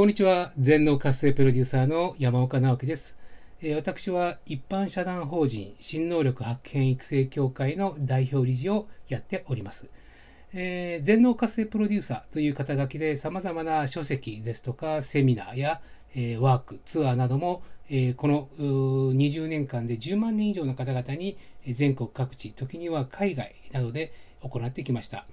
こんにちは。全能活性プロデューサーの山岡直樹です。えー、私は一般社団法人新能力発見育成協会の代表理事をやっております。えー、全能活性プロデューサーという肩書きで様々な書籍ですとかセミナーや、えー、ワーク、ツアーなども、えー、この20年間で10万人以上の方々に全国各地、時には海外などで行ってきました。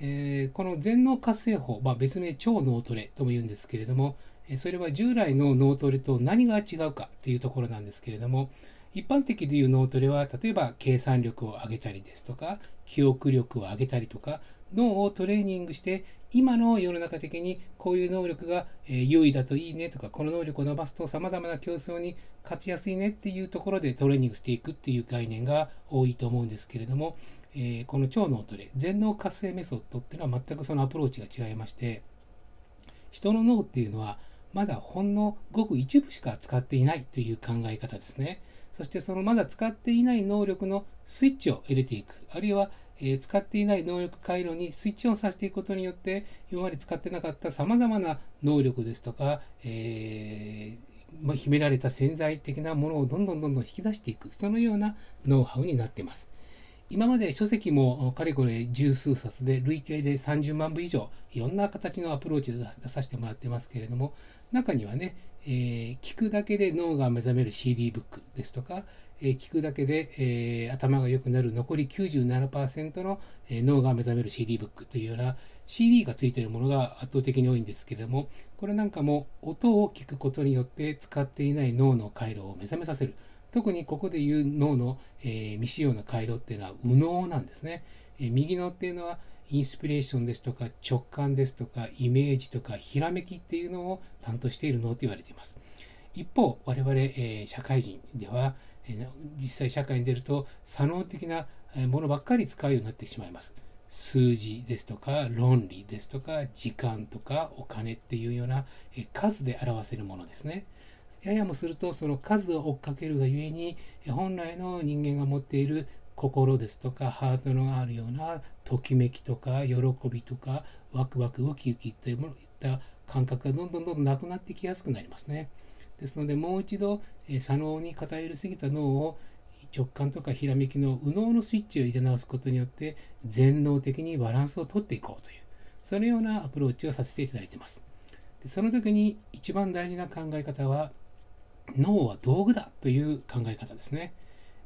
えー、この全脳活性法、まあ、別名超脳トレとも言うんですけれども、それは従来の脳トレと何が違うかというところなんですけれども、一般的でいう脳トレは、例えば計算力を上げたりですとか、記憶力を上げたりとか、脳をトレーニングして、今の世の中的にこういう能力が優位だといいねとか、この能力を伸ばすと様々な競争に勝ちやすいねっていうところでトレーニングしていくっていう概念が多いと思うんですけれども、えー、この超脳トレ、全脳活性メソッドっていうのは全くそのアプローチが違いまして、人の脳っていうのはまだほんのごく一部しか使っていないという考え方ですね。そしてそのまだ使っていない能力のスイッチを入れていく。あるいは、えー、使っていない能力回路にスイッチオンさせていくことによって、今まで使ってなかった様々な能力ですとか、えー、まあ、秘められた潜在的なものをどんどんどんどん引き出していく。そのようなノウハウになっています。今まで書籍もかれこれ十数冊で累計で30万部以上いろんな形のアプローチで出させてもらってますけれども中にはね、えー、聞くだけで脳が目覚める CD ブックですとか、えー、聞くだけで、えー、頭が良くなる残り97%の、え脳が目覚める CD ブックというような CD がついているものが圧倒的に多いんですけれどもこれなんかも音を聞くことによって使っていない脳の回路を目覚めさせる。特にここで言う脳の、えー、未使用な回路っていうのは右脳なんですね。えー、右脳っていうのはインスピレーションですとか直感ですとかイメージとかひらめきっていうのを担当している脳と言われています。一方、我々、えー、社会人では、え、実際社会に出ると左脳的なものばっかり使うようになってしまいます。数字ですとか論理ですとか時間とかお金っていうような、え数で表せるものですね。ややもするとその数を追っかけるがゆえに本来の人間が持っている心ですとかハートのあるようなときめきとか喜びとかワクワクウキウキといった感覚がどんどんどんどんなくなってきやすくなりますね。ですのでもう一度、え左脳に偏りすぎた脳を直感とかひらめきの右脳のスイッチを入れ直すことによって全脳的にバランスをとっていこうというそのようなアプローチをさせていただいています。でその時に一番大事な考え方は脳は道具だという考え方ですね。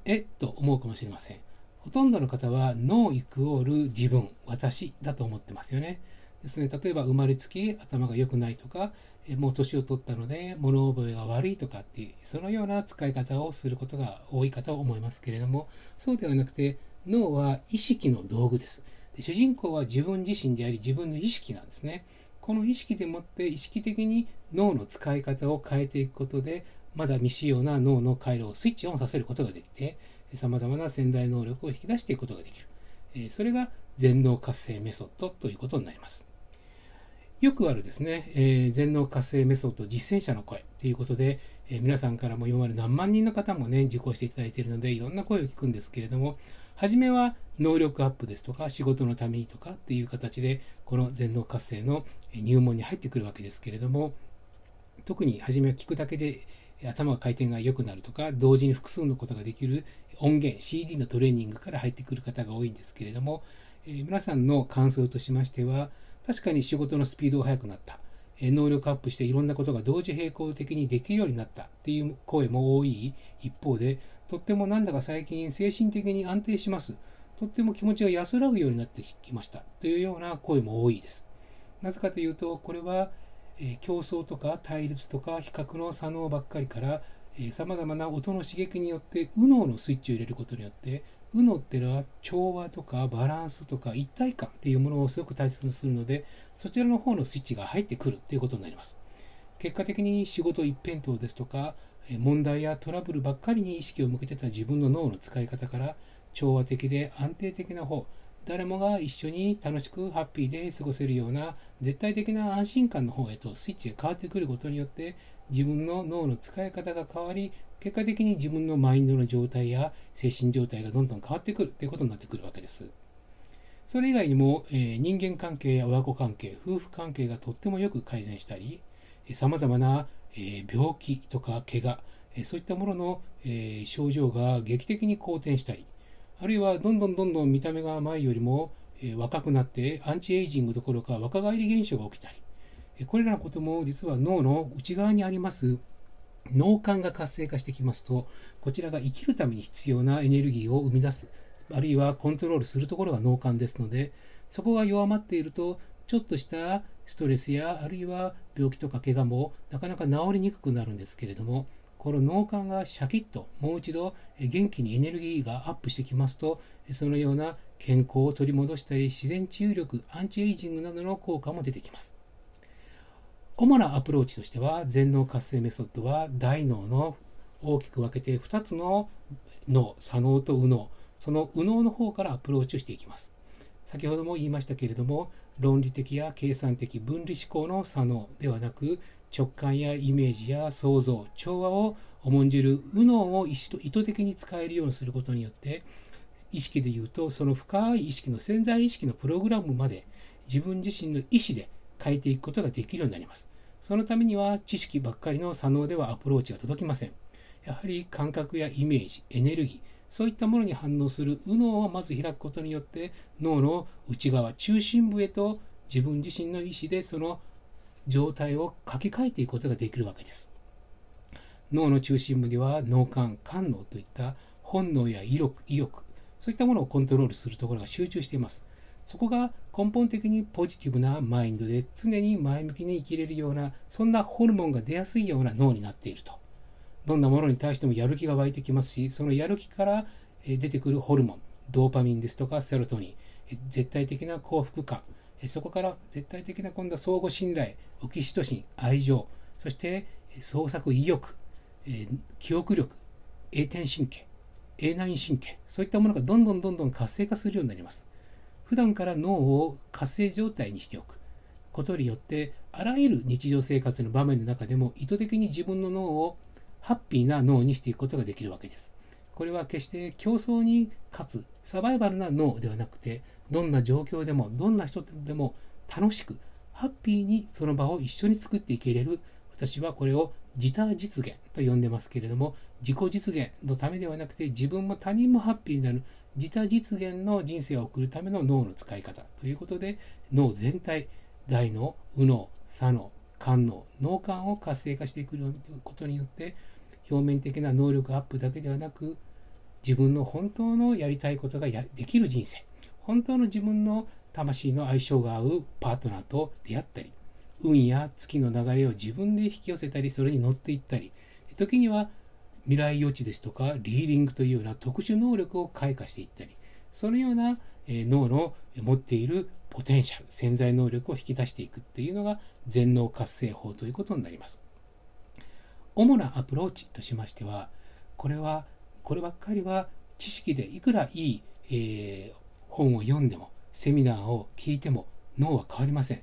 えっと思うかもしれません。ほとんどの方は脳イクオール自分、私だと思ってますよね。ですね、例えば生まれつき頭が良くないとか、もう年を取ったので物覚えが悪いとかっていう、そのような使い方をすることが多いかと思いますけれども、そうではなくて、脳は意識の道具です。主人公は自分自身であり、自分の意識なんですね。この意識でもって意識的に脳の使い方を変えていくことで、まだ未使用な脳の回路をスイッチオンさせることができて、様々な潜在能力を引き出していくことができる。それが全脳活性メソッドということになります。よくあるですね、えー、全脳活性メソッド実践者の声ということで、えー、皆さんからも今まで何万人の方もね、受講していただいているので、いろんな声を聞くんですけれども、初めは能力アップですとか、仕事のためにとかっていう形で、この全脳活性の入門に入ってくるわけですけれども、特に初めは聞くだけで頭が回転が良くなるとか、同時に複数のことができる音源、CD のトレーニングから入ってくる方が多いんですけれども、えー、皆さんの感想としましては、確かに仕事のスピードが速くなった。えー、能力アップしていろんなことが同時並行的にできるようになったっていう声も多い一方で、とってもなんだか最近精神的に安定します。とっても気持ちが安らぐようになってきましたというような声も多いです。なぜかというと、これはえ競争とか対立とか比較の左脳ばっかりからさまざまな音の刺激によって右脳のスイッチを入れることによって右脳っていうのは調和とかバランスとか一体感っていうものをすごく大切にするのでそちらの方のスイッチが入ってくるということになります。結果的に仕事一辺倒ですとか問題やトラブルばっかりに意識を向けてた自分の脳の使い方から調和的で安定的な方誰もが一緒に楽しくハッピーで過ごせるような絶対的な安心感の方へとスイッチが変わってくることによって自分の脳の使い方が変わり結果的に自分のマインドの状態や精神状態がどんどん変わってくるということになってくるわけです。それ以外にも、えー、人間関係や親子関係、夫婦関係がとってもよく改善したり、さまざまな、え病気とか怪我、えそういったものの、え症状が劇的に好転したり、あるいはどんどんどんどん見た目が前よりも、若くなってアンチエイジングどころか若返り現象が起きたり、これらのことも実は脳の内側にあります脳幹が活性化してきますと、こちらが生きるために必要なエネルギーを生み出す、あるいはコントロールするところが脳幹ですので、そこが弱まっていると、ちょっとしたストレスや、あるいは病気とか怪我もなかなか治りにくくなるんですけれども、この脳幹がシャキッともう一度元気にエネルギーがアップしてきますと、そのような健康を取り戻したり、自然治癒力、アンチエイジングなどの効果も出てきます。主なアプローチとしては、全脳活性メソッドは大脳の大きく分けて2つの脳、左脳と右脳、その右脳の方からアプローチをしていきます。先ほども言いましたけれども、論理的や計算的分離思考の左脳ではなく、直感やイメージや想像、調和を重んじる右脳を意図的に使えるようにすることによって、意識で言うと、その深い意識の潜在意識のプログラムまで自分自身の意思で変えていくことができるようになります。そのためには知識ばっかりの左脳ではアプローチが届きません。やはり感覚やイメージ、エネルギー、そういったものに反応する右脳をまず開くことによって脳の内側、中心部へと自分自身の意思でその状態を書き換えていくことができるわけです。脳の中心部には脳幹、肝脳といった本能や意欲、意欲、そういったものをコントロールするところが集中しています。そこが根本的にポジティブなマインドで常に前向きに生きれるような、そんなホルモンが出やすいような脳になっていると。どんなものに対してもやる気が湧いてきますし、そのやる気から出てくるホルモン、ドーパミンですとかセロトニン、絶対的な幸福感、そこから絶対的な今度は相互信頼、オキシトシン、愛情、そして創作意欲、え記憶力、栄転神経、A 内神経、そういったものがどんどんどんどん活性化するようになります。普段から脳を活性状態にしておくことによって、あらゆる日常生活の場面の中でも意図的に自分の脳をハッピーな脳にしていくことができるわけです。これは決して競争に勝つサバイバルな脳ではなくて、どんな状況でも、どんな人でも楽しく、ハッピーにその場を一緒に作っていけれる、私はこれを自他実現と呼んでますけれども、自己実現のためではなくて、自分も他人もハッピーになる、自他実現の人生を送るための脳の使い方ということで、脳全体、大脳、右脳、左脳、肝脳、脳幹を活性化していくことによって、表面的な能力アップだけではなく、自分の本当のやりたいことができる人生、本当の自分の魂の相性が合うパートナーと出会ったり、運や月の流れを自分で引き寄せたり、それに乗っていったり、時には未来予知ですとか、リーディングというような特殊能力を開花していったり、そのような脳の持っているポテンシャル、潜在能力を引き出していくっていうのが全脳活性法ということになります。主なアプローチとしましては、これは、こればっかりは知識でいくらいい、えー、本を読んでも、セミナーを聞いても脳は変わりません。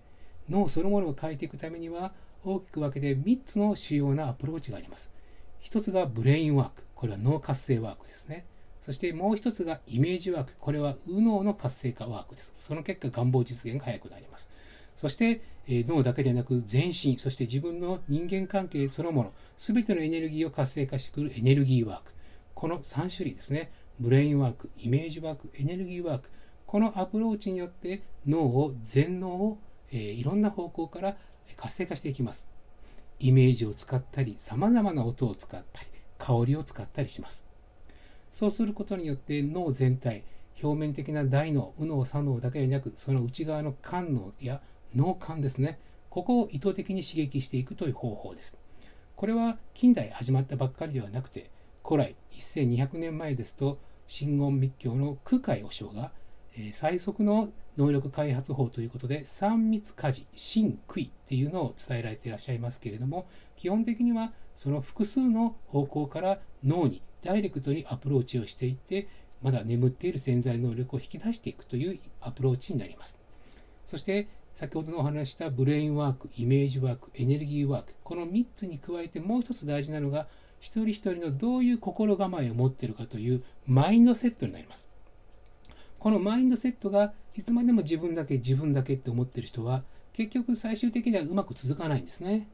脳そのものを変えていくためには、大きく分けて3つの主要なアプローチがあります。1つがブレインワーク。これは脳活性ワークですね。そしてもう1つがイメージワーク。これは右脳の活性化ワークです。その結果、願望実現が早くなります。そして、え、脳だけでなく全身、そして自分の人間関係そのもの、すべてのエネルギーを活性化してくるエネルギーワーク。この3種類ですね。ブレインワーク、イメージワーク、エネルギーワーク。このアプローチによって脳を、全脳を、えー、いろんな方向から活性化していきます。イメージを使ったり、様々な音を使ったり、香りを使ったりします。そうすることによって脳全体、表面的な大脳、右脳、左脳だけでなく、その内側の肝脳や脳幹ですね。ここを意図的に刺激していくという方法です。これは近代始まったばっかりではなくて、古来1200年前ですと、真言密教の空海和尚がえ最速の能力開発法ということで、3密家事、真杭っていうのを伝えられていらっしゃいますけれども、基本的にはその複数の方向から脳にダイレクトにアプローチをしていって、まだ眠っている潜在能力を引き出していくというアプローチになります。そして、先ほどのお話したブレインワーク、イメージワーク、エネルギーワーク、この3つに加えてもう一つ大事なのが、一人一人のどういう心構えを持っているかというマインドセットになります。このマインドセットがいつまでも自分だけ自分だけって思ってる人は結局最終的にはうまく続かないんですね。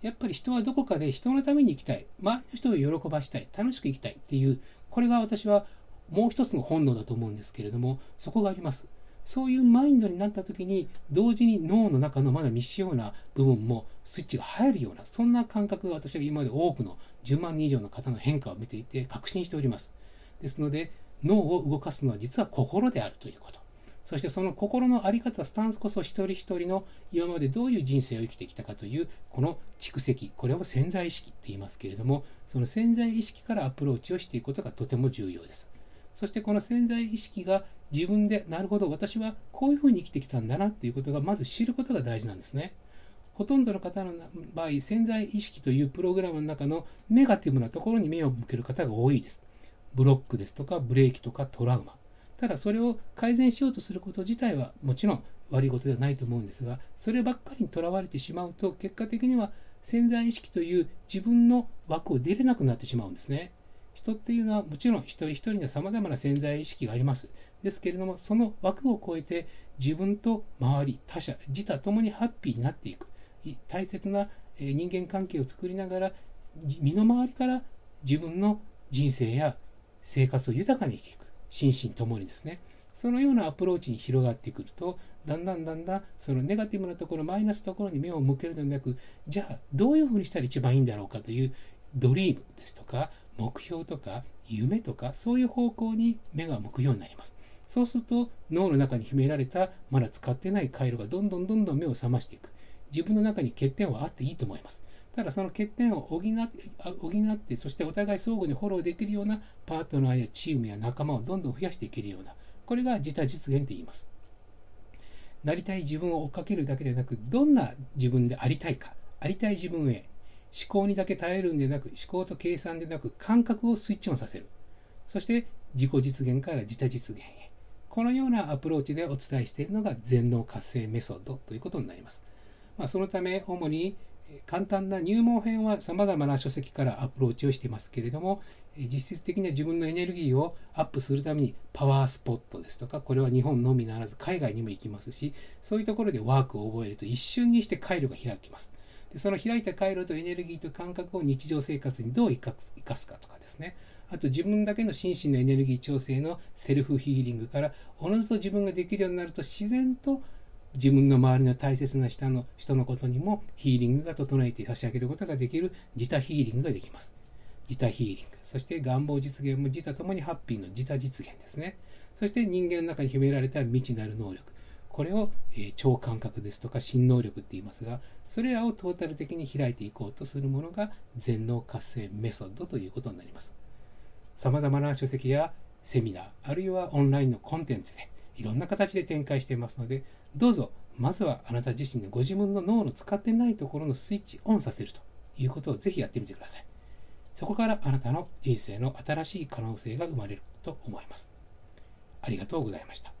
やっぱり人はどこかで人のために生きたい、周りの人を喜ばしたい、楽しく生きたいっていう、これが私はもう一つの本能だと思うんですけれども、そこがあります。そういうマインドになった時に、同時に脳の中のまだ未使用な部分もスイッチが入るような、そんな感覚が私は今まで多くの10万人以上の方の変化を見ていて確信しております。ですので、脳を動かすのは実は心であるということ。そしてその心の在り方、スタンスこそ一人一人の今までどういう人生を生きてきたかという、この蓄積、これを潜在意識って言いますけれども、その潜在意識からアプローチをしていくことがとても重要です。そしてこの潜在意識が自分で、なるほど、私はこういうふうに生きてきたんだなっていうことが、まず知ることが大事なんですね。ほとんどの方の場合、潜在意識というプログラムの中のネガティブなところに目を向ける方が多いです。ブロックですとか、ブレーキとかトラウマ。ただそれを改善しようとすること自体はもちろん悪いことではないと思うんですが、そればっかりにとらわれてしまうと、結果的には潜在意識という自分の枠を出れなくなってしまうんですね。人っていうのはもちろん一人一人には様々な潜在意識があります。ですけれども、その枠を超えて自分と周り、他者、自他ともにハッピーになっていく。大切な人間関係を作りながら、身の回りから自分の人生や生活を豊かにしていく。心身ともにですね。そのようなアプローチに広がってくると、だんだんだんだんそのネガティブなところ、マイナスところに目を向けるのではなく、じゃあどういうふうにしたら一番いいんだろうかというドリームですとか、目標とか夢とか、そういう方向に目が向くようになります。そうすると脳の中に秘められたまだ使ってない回路がどんどんどんどん目を覚ましていく。自分の中に欠点はあっていいと思います。ただその欠点を補って補ってそしてお互い相互にフォローできるようなパートナーやチームや仲間をどんどん増やしていけるようなこれが自他実現と言います。なりたい自分を追っかけるだけでなくどんな自分でありたいかありたい自分へ思考にだけ頼るんでなく思考と計算でなく感覚をスイッチオンさせる。そして自己実現から自他実現へ。このようなアプローチでお伝えしているのが全脳活性メソッドということになります、まあ、そのため主に簡単な入門編は様々な書籍からアプローチをしてますけれども、実質的には自分のエネルギーをアップするためにパワースポットですとか、これは日本のみならず海外にも行きますし、そういうところでワークを覚えると一瞬にして回路が開きます。でその開いた回路とエネルギーと感覚を日常生活にどう生かすかとかですね。あと自分だけの心身のエネルギー調整のセルフヒーリングから、おのずと自分ができるようになると自然と自分の周りの大切な人の人のことにもヒーリングが整えて差し上げることができる自他ヒーリングができます。自他ヒーリング。そして願望実現も自他ともにハッピーの自他実現ですね。そして人間の中に秘められた未知なる能力。これを、えー、超感覚ですとか新能力って言いますが、それらをトータル的に開いていこうとするものが全能活性メソッドということになります。様々な書籍やセミナー、あるいはオンラインのコンテンツでいろんな形で展開していますので、どうぞ、まずはあなた自身でご自分の脳の使ってないところのスイッチオンさせるということをぜひやってみてください。そこからあなたの人生の新しい可能性が生まれると思います。ありがとうございました。